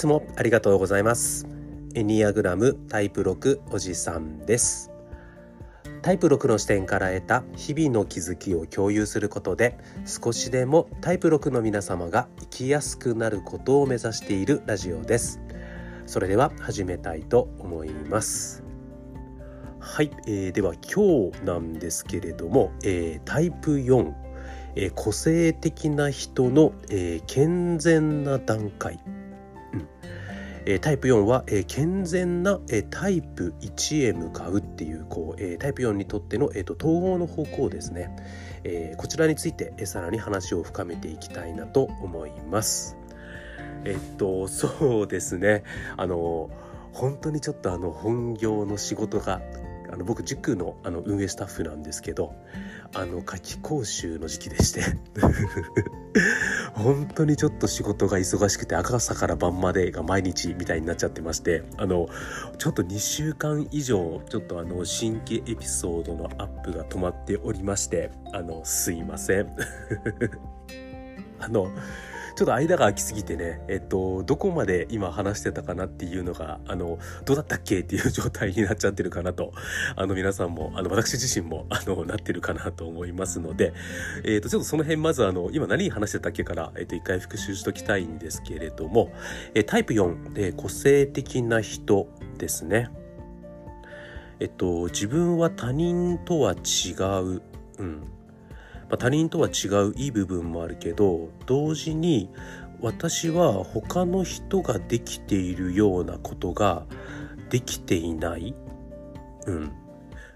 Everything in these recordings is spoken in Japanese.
つもありがとうございます。エニアグラムタイプ6おじさんです。タイプ6の視点から得た日々の気づきを共有することで少しでもタイプ6の皆様が生きやすくなることを目指しているラジオです。それでは始めたいと思います。はい、えー、では今日なんですけれども、えー、タイプ4、えー、個性的な人の、え、健全な段階。えタイプ4は、え健全な、えタイプ1へ向かうっていうこう、えタイプ4にとっての、えーと、統合の方向ですね、えこちらについて、えさらに話を深めていきたいなと思います。えっとそうですねあの本当にちょっとあの本業の仕事があの僕塾のあの運営スタッフなんですけどあの夏期講習の時期でして。本当にちょっと仕事が忙しくて赤朝から晩までが毎日みたいになっちゃってましてあのちょっと2週間以上ちょっとあの新規エピソードのアップが止まっておりましてあのすいません。あのちょっと間が空きすぎてね、えっと、どこまで今話してたかなっていうのが、あの、どうだったっけっていう状態になっちゃってるかなと、あの、皆さんも、あの、私自身も、あの、なってるかなと思いますので、えっと、ちょっとその辺、まず、あの、今何話してたっけから、えっと、一回復習しときたいんですけれども、えタイプ4、え個性的な人ですね。えっと、自分は他人とは違う、うん。まあ、他人とは違ういい部分もあるけど同時に私は他の人ができているようなことができていない、うん、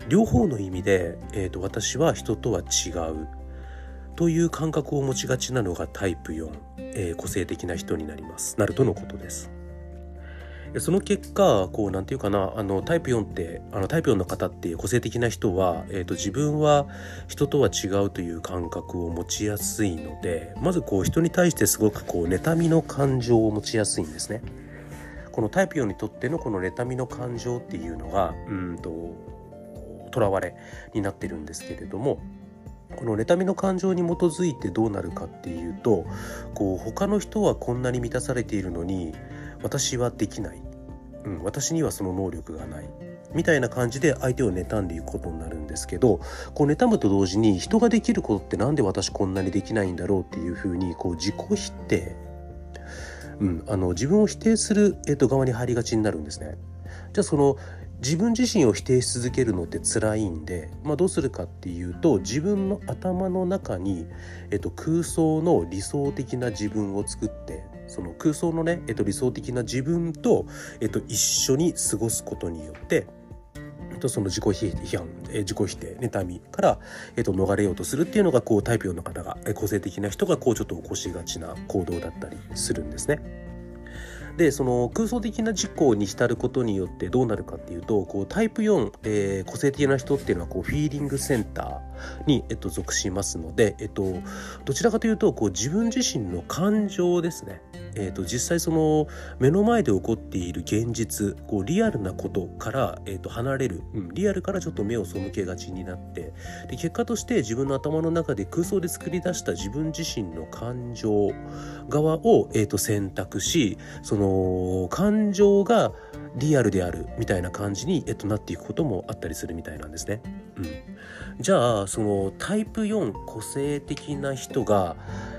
両方の意味で、えーと、私は人とは違う。という感覚を持ちがちなのがタイプ4、えー、個性的な人になります。なるとのことです。その結果こうなんていうかなあのタイプ4ってあのタイプ4の方っていう個性的な人は、えーと、自分は人とは違うという感覚を持ちやすいのでまずこう人に対してすごくこう妬みの感情を持ちやすいんですね。このタイプ4にとってのこの妬みの感情っていうのがうんと囚われになってるんですけれどもこの妬みの感情に基づいてどうなるかっていうとこう他の人はこんなに満たされているのに私はできない、うん、私にはその能力がないみたいな感じで相手を妬んでいくことになるんですけどこう妬むと同時に人ができることって何で私こんなにできないんだろうっていうふうにこう自己否定、うん、あの自分を否定する、えっと、側に入りがちになるんですね。じゃあその自分自身を否定し続けるのって辛いんで、まあ、どうするかっていうと自分の頭の中に、えっと、空想の理想的な自分を作ってその空想のね、えっと、理想的な自分と、えっと、一緒に過ごすことによってとその自己批判、え自己否定妬みから、えっと、逃れようとするっていうのがこうタイプ4の方がえ個性的な人がこうちょっと起こしがちな行動だったりするんですね。でその空想的な事項に浸ることによってどうなるかっていうとこうタイプ4、えー、個性的な人っていうのはこうフィーリングセンターに、えっと、属しますので、えっと、どちらかというとこう自分自身の感情ですね、えっと、実際その目の前で起こっている現実こうリアルなことから、えっと、離れる、うん、リアルからちょっと目を背けがちになってで結果として自分の頭の中で空想で作り出した自分自身の感情側を、えっと、選択しそのの感情がリアルであるみたいな感じに、えっと、なっていくこともあったりするみたいなんですね。うん、じゃあそのタイプ4個性的な人が、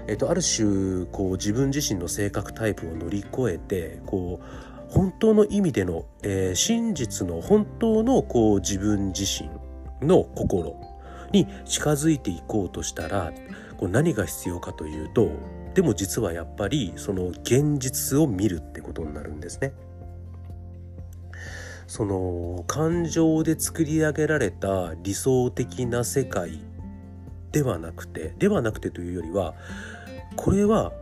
えっと、ある種こう自分自身の性格タイプを乗り越えてこう本当の意味での、えー、真実の本当のこう自分自身の心に近づいていこうとしたらこう何が必要かというとでも実はやっぱりその現実を見るってことになるんですね。その感情で作り上げられた理想的な世界ではなくてではなくてというよりはこれは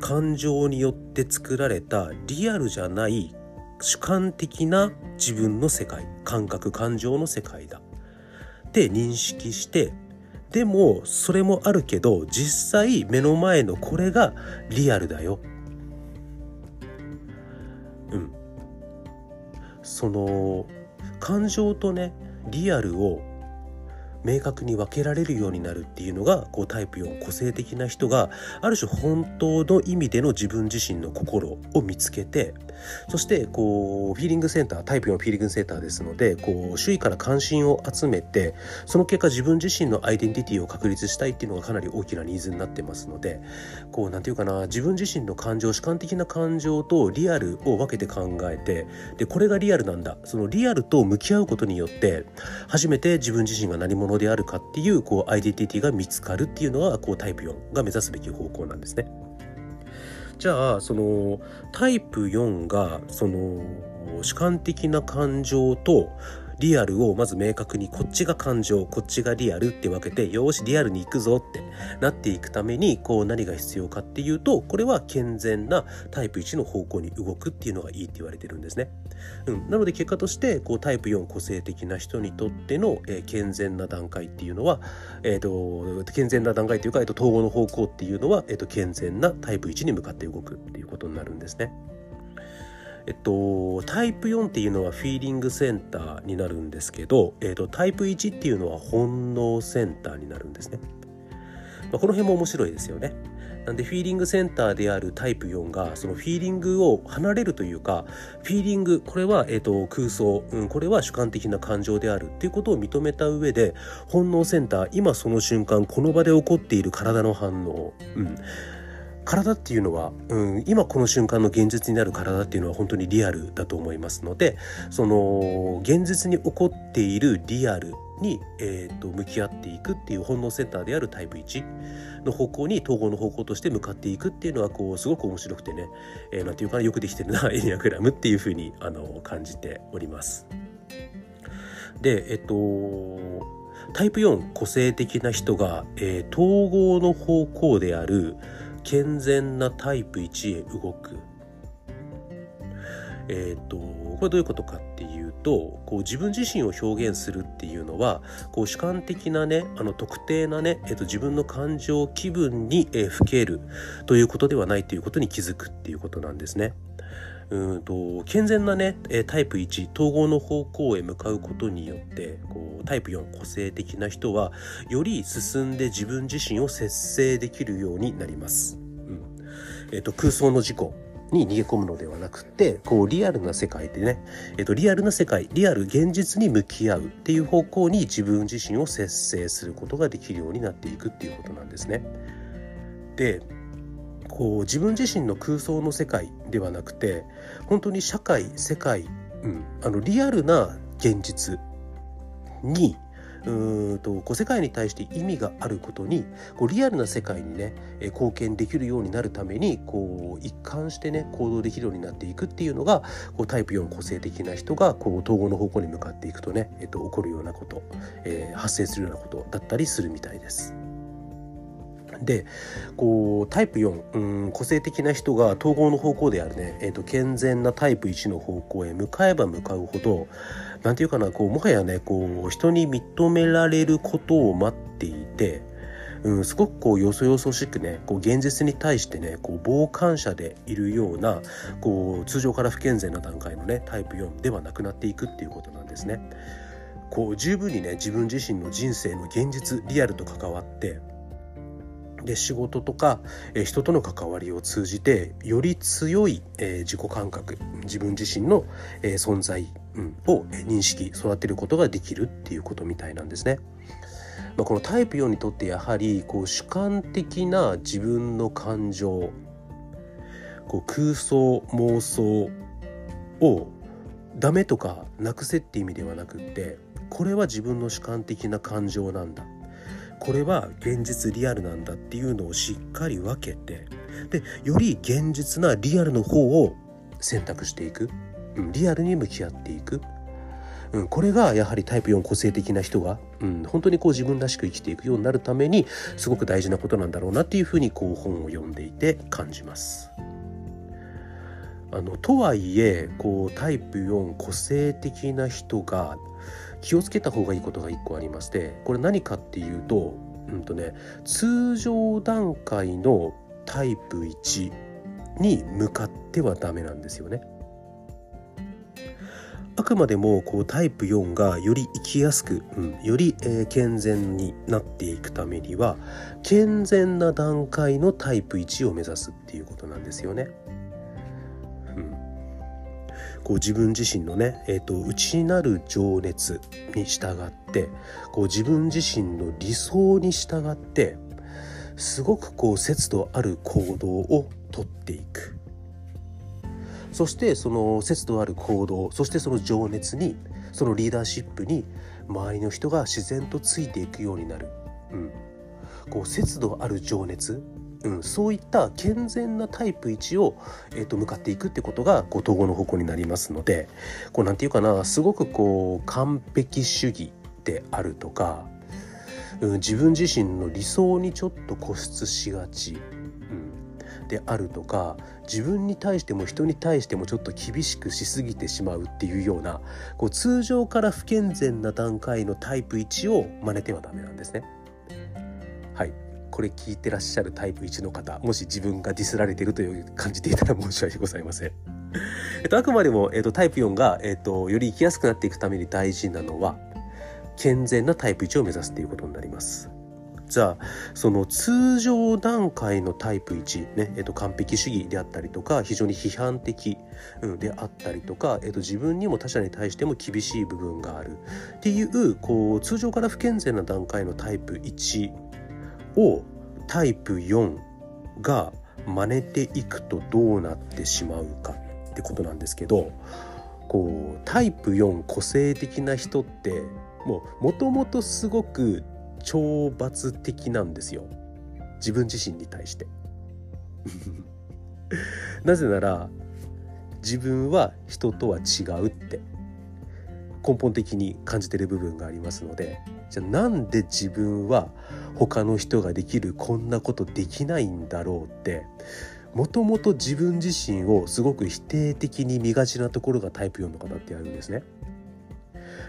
感情によって作られたリアルじゃない主観的な自分の世界感覚感情の世界だって認識してでもそれもあるけど実際目の前のこれがリアルだよ。うん。その感情とねリアルを明確に分けられるようになるっていうのがこうタイプ4個性的な人がある種本当の意味での自分自身の心を見つけてそしてこうフィーリングセンタータイプ4フィーリングセンターですのでこう周囲から関心を集めてその結果自分自身のアイデンティティを確立したいっていうのがかなり大きなニーズになってますのでこうなんていうかな自分自身の感情主観的な感情とリアルを分けて考えてでこれがリアルなんだ。そのリアルと向き合うことによって初めて自分自身が何者であるかっていうこうアイデンティティが見つかるっていうのがこうタイプ4が目指すべき方向なんですね。じゃあそのタイプ4がその主観的な感情とリアルをまず明確にこっちが感情こっちがリアルって分けてよしリアルに行くぞってなっていくためにこう何が必要かっていうとこれは健全なタイプ1の方向に動くっていうのがいいって言われてるんですね。うん、なので結果としてこうタイプ4個性的な人にとっての、えー、健全な段階っていうのは、えーと、健全な段階というか、えーと、統合の方向っていうのは、えーと健全なタイプ1に向かって動くっていうことになるんですね。えっと、タイプ4っていうのはフィーリングセンターになるんですけど、えっと、タイプ1っていうのは本能センターになるんですね。まあ、この辺も面白いですよね。なんでフィーリングセンターであるタイプ4がそのフィーリングを離れるというかフィーリングこれは、えーと、空想、うん、これは主観的な感情であるっていうことを認めた上で本能センター今その瞬間この場で起こっている体の反応、うん、体っていうのは、うん、今この瞬間の現実になる体っていうのは本当にリアルだと思いますのでその現実に起こっているリアルに、えーと、向き合っていくっていう本能センターであるタイプ1の方向に統合の方向として向かっていくっていうのはこうすごく面白くてね、えー、なんていうかよくできてるなエニアグラムっていうふうにあの感じております。でえっとタイプ4個性的な人が、えー、統合の方向である健全なタイプ1へ動く。えっ、ー、とこれどういうことかっていうとこう自分自身を表現するっていうのはこう主観的なねあの特定なね、えーと、自分の感情気分に、えー、ふけるということではないということに気づくっていうことなんですね。うんと健全なねタイプ1統合の方向へ向かうことによってこうタイプ4個性的な人はより進んで自分自身を節制できるようになります。うんえーと、空想の事故に逃げ込むのではなくてこうリアルな世界でね、えーと、リアルな世界リアル現実に向き合うっていう方向に自分自身を節制することができるようになっていくっていうことなんですね。でこう自分自身の空想の世界ではなくて本当に社会世界、うん、あのリアルな現実にうんとこう世界に対して意味があることにこうリアルな世界にね貢献できるようになるためにこう一貫してね行動できるようになっていくっていうのがこうタイプ4個性的な人がこう統合の方向に向かっていくとね、えっと、起こるようなこと、えー、発生するようなことだったりするみたいです。でこうタイプ4、うん、個性的な人が統合の方向であるね、えーと、健全なタイプ1の方向へ向かえば向かうほど何て言うかなこうもはやねこう人に認められることを待っていて、うん、すごくこうよそよそしくねこう現実に対してねこう傍観者でいるようなこう通常から不健全な段階のねタイプ4ではなくなっていくっていうことなんですね。こう十分にね自分自身の人生の現実リアルと関わってで仕事とか、え、人との関わりを通じてより強い、え、自己感覚自分自身の、え、存在、うん、を認識育てることができるっていうことみたいなんですね。まあ、このタイプ4にとってやはりこう主観的な自分の感情こう空想妄想をダメとかなくせって意味ではなくってこれは自分の主観的な感情なんだこれは現実リアルなんだっていうのをしっかり分けてでより現実なリアルの方を選択していく、リアルに向き合っていく、うん、これがやはりタイプ4個性的な人が、うん、本当にこう自分らしく生きていくようになるためにすごく大事なことなんだろうなっていうふうにこう本を読んでいて感じます。あのとはいえこうタイプ4個性的な人が気をつけた方がいいことが1個ありましてこれ何かっていうと,、うんとね、通常段階のタイプ1に向かってはダメなんですよね。あくまでもこうタイプ4がより生きやすく、うん、より、えー、健全になっていくためには健全な段階のタイプ1を目指すっていうことなんですよね。こう自分自身のね、えーと、内なる情熱に従ってこう自分自身の理想に従ってすごくこう節度ある行動をとっていく。そしてその節度ある行動そしてその情熱にそのリーダーシップに周りの人が自然とついていくようになる、うん、こう節度ある情熱、うん、そういった健全なタイプ1を、えーと、向かっていくってことがこう統合の方向になりますのでこうなんていうかなすごくこう完璧主義であるとか、うん、自分自身の理想にちょっと固執しがちうんであるとか自分に対しても人に対してもちょっと厳しくしすぎてしまうっていうようなこう通常から不健全な段階のタイプ1を真似てはダメなんですね。はいこれ聞いてらっしゃるタイプ1の方もし自分がディスられてるという感じでいたら申し訳ございません。えっと、あくまでも、えっと、タイプ4が、えっと、より生きやすくなっていくために大事なのは健全なタイプ1を目指すということになります。じゃあその通常段階のタイプ1、ねえっと、完璧主義であったりとか非常に批判的、であったりとか、えっと、自分にも他者に対しても厳しい部分があるっていうこう通常から不健全な段階のタイプ1をタイプ4が真似ていくとどうなってしまうかってことなんですけどこうタイプ4個性的な人ってもうもともとすごく懲罰的なんですよ。自分自身に対して。なぜなら自分は人とは違うって根本的に感じてる部分がありますのでじゃあなんで自分は他の人ができるこんなことできないんだろうってもともと自分自身をすごく否定的に見がちなところがタイプ4の方ってあるんですね。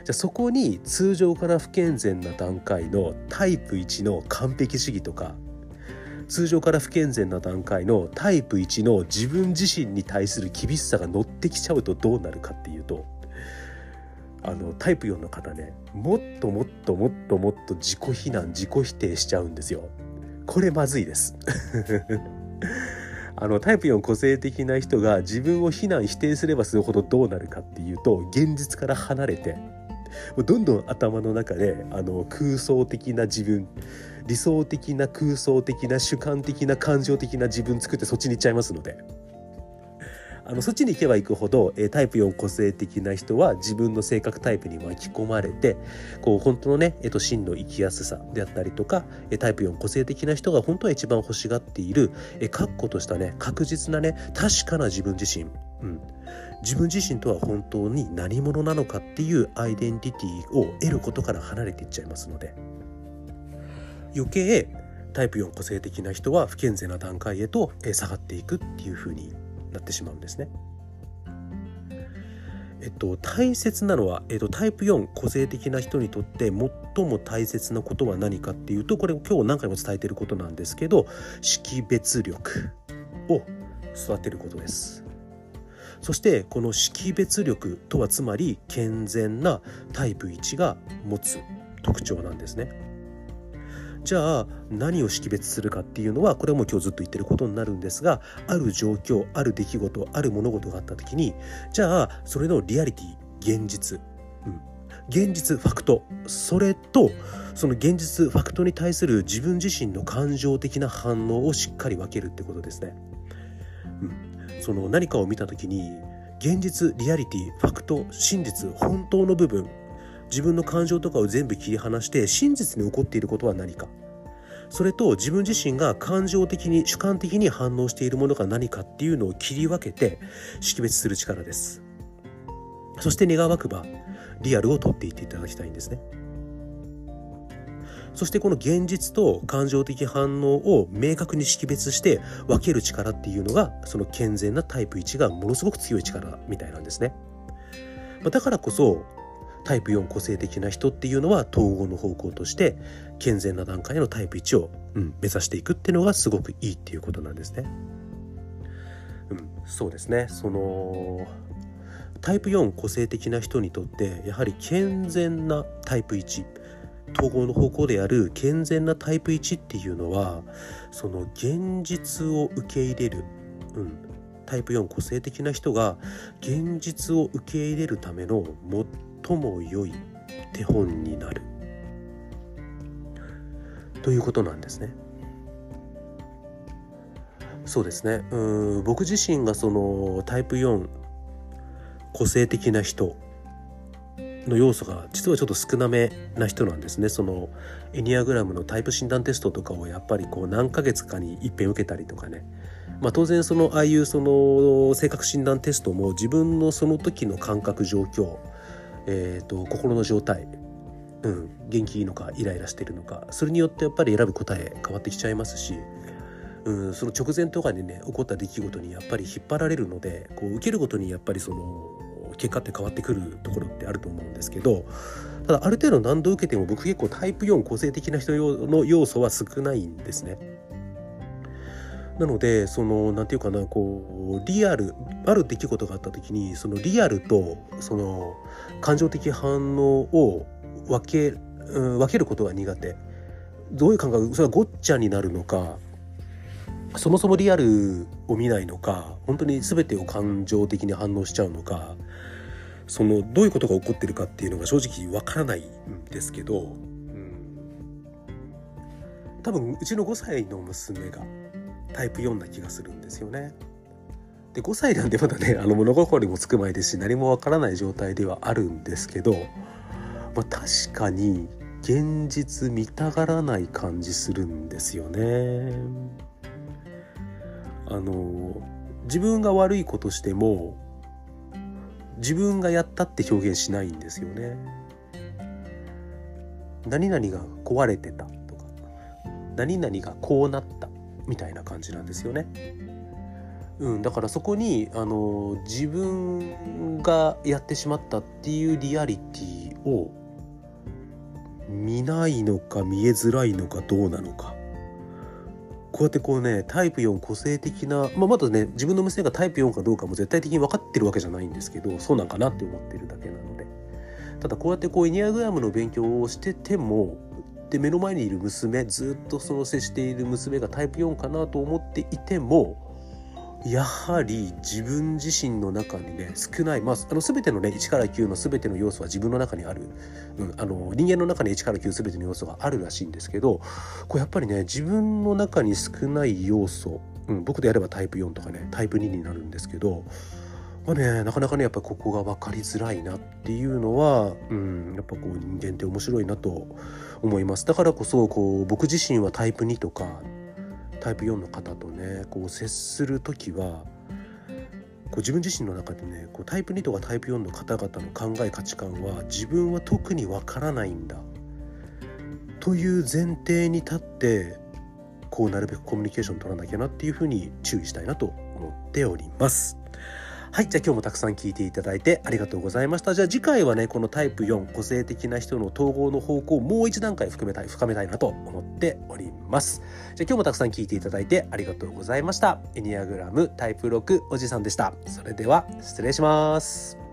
じゃあそこに通常から不健全な段階のタイプ1の完璧主義とか通常から不健全な段階のタイプ1の自分自身に対する厳しさが乗ってきちゃうとどうなるかっていうとあのタイプ4の方ねもっともっともっともっと自己非難自己否定しちゃうんですよ。これまずいです あのタイプ4個性的な人が自分を非難否定すればするほどどうなるかっていうと現実から離れてもうどんどん頭の中であの空想的な自分理想的な空想的な主観的な感情的な自分作ってそっちに行っちゃいますので。あのそっちに行けば行くほど、えタイプ4個性的な人は自分の性格タイプに巻き込まれてこう本当のね、えっと、真の生きやすさであったりとか、えタイプ4個性的な人が本当は一番欲しがっている、え確固としたね確実なね確かな自分自身、うん、自分自身とは本当に何者なのかっていうアイデンティティを得ることから離れていっちゃいますので。余計タイプ4個性的な人は不健全な段階へと下がっていくっていう風になってしまうんですね。えっと、大切なのは、えっと、タイプ4個性的な人にとって最も大切なことは何かっていうとこれ今日何回も伝えてることなんですけど識別力を育てることです。そしてこの識別力とはつまり健全なタイプ1が持つ特徴なんですね。じゃあ何を識別するかっていうのはこれも今日ずっと言ってることになるんですがある状況ある出来事ある物事があった時にじゃあそれのリアリティ現実、うん、現実ファクト。それとその現実ファクトに対する自分自身の感情的な反応をしっかり分けるってことですね。うん、その何かを見た時に現実リアリティファクト真実本当の部分自分の感情とかを全部切り離して真実に起こっていることは何か。それと自分自身が感情的に主観的に反応しているものが何かっていうのを切り分けて識別する力です。そして願わくばリアルを取っていっていただきたいんですね。そしてこの現実と感情的反応を明確に識別して分ける力っていうのがその健全なタイプ1がものすごく強い力みたいなんですね。だからこそタイプ4個性的な人っていうのは統合の方向として健全な段階のタイプ1を、うん、目指していくっていうのがすごくいいっていうことなんですね。うん、そうですねそのタイプ4個性的な人にとってやはり健全なタイプ1統合の方向である健全なタイプ1っていうのはその現実を受け入れる、うん、タイプ4個性的な人が現実を受け入れるための最も良い手本になる。ということなんですね。そうですね。うん僕自身がそのタイプ4個性的な人の要素が実はちょっと少なめな人なんですね。そのエニアグラムのタイプ診断テストとかをやっぱりこう何ヶ月かに一遍受けたりとかね。まあ、当然そのああいうその性格診断テストも自分のその時の感覚状況、えーと、心の状態、うん、元気いいのかイライラしてるのか。それによってやっぱり選ぶ答え変わってきちゃいますし、うん、その直前とかにね起こった出来事にやっぱり引っ張られるのでこう受けるごとにやっぱりその結果って変わってくるところってあると思うんですけどただある程度何度受けても僕結構タイプ4個性的な人の要素は少ないんですね。なのでその何て言うかなこうリアルある出来事があった時にそのリアルとその感情的反応を分け,、うん、分けることが苦手。どういう感覚？それはごっちゃになるのかそもそもリアルを見ないのか本当に全てを感情的に反応しちゃうのかそのどういうことが起こってるかっていうのが正直わからないんですけど、うん、多分うちの5歳の娘がタイプ4な気がするんですよね。で5歳なんでまだねあの物心もつく前ですし何もわからない状態ではあるんですけど、まあ、確かに現実見たがらない感じするんですよね。あの自分が悪いことしても自分がやったって表現しないんですよね。何々が壊れてたとか何々がこうなったみたいな感じなんですよね。うん、だからそこにあの自分がやってしまったっていうリアリティを見ないのか見えづらいのかどうなのかこうやってこうねタイプ4個性的な、まあ、まだね自分の娘がタイプ4かどうかも絶対的に分かってるわけじゃないんですけどそうなんかなって思ってるだけなのでただこうやってこうエニアグラムの勉強をしててもで目の前にいる娘ずっとその接している娘がタイプ4かなと思っていてもやはり自分自身の中にね少ない、まあ、あの全てのね1から9の全ての要素は自分の中にある、うん、あの人間の中に1から9全ての要素があるらしいんですけどこれやっぱりね自分の中に少ない要素、うん、僕であればタイプ4とかねタイプ2になるんですけどまあね、なかなかねやっぱここが分かりづらいなっていうのは、うん、やっぱこう人間って面白いなと思いますだからこそこう僕自身はタイプ2とかタイプ4の方とねこう接する時はこう自分自身の中でねこうタイプ2とかタイプ4の方々の考え価値観は自分は特にわからないんだという前提に立ってこうなるべくコミュニケーション取らなきゃなっていうふうに注意したいなと思っております。はい。じゃあ今日もたくさん聞いていただいてありがとうございました。じゃあ次回はね、このタイプ4、個性的な人の統合の方向をもう一段階含めたい、深めたいなと思っております。じゃあ今日もたくさん聞いていただいてありがとうございました。エニアグラムタイプ6おじさんでした。それでは失礼します。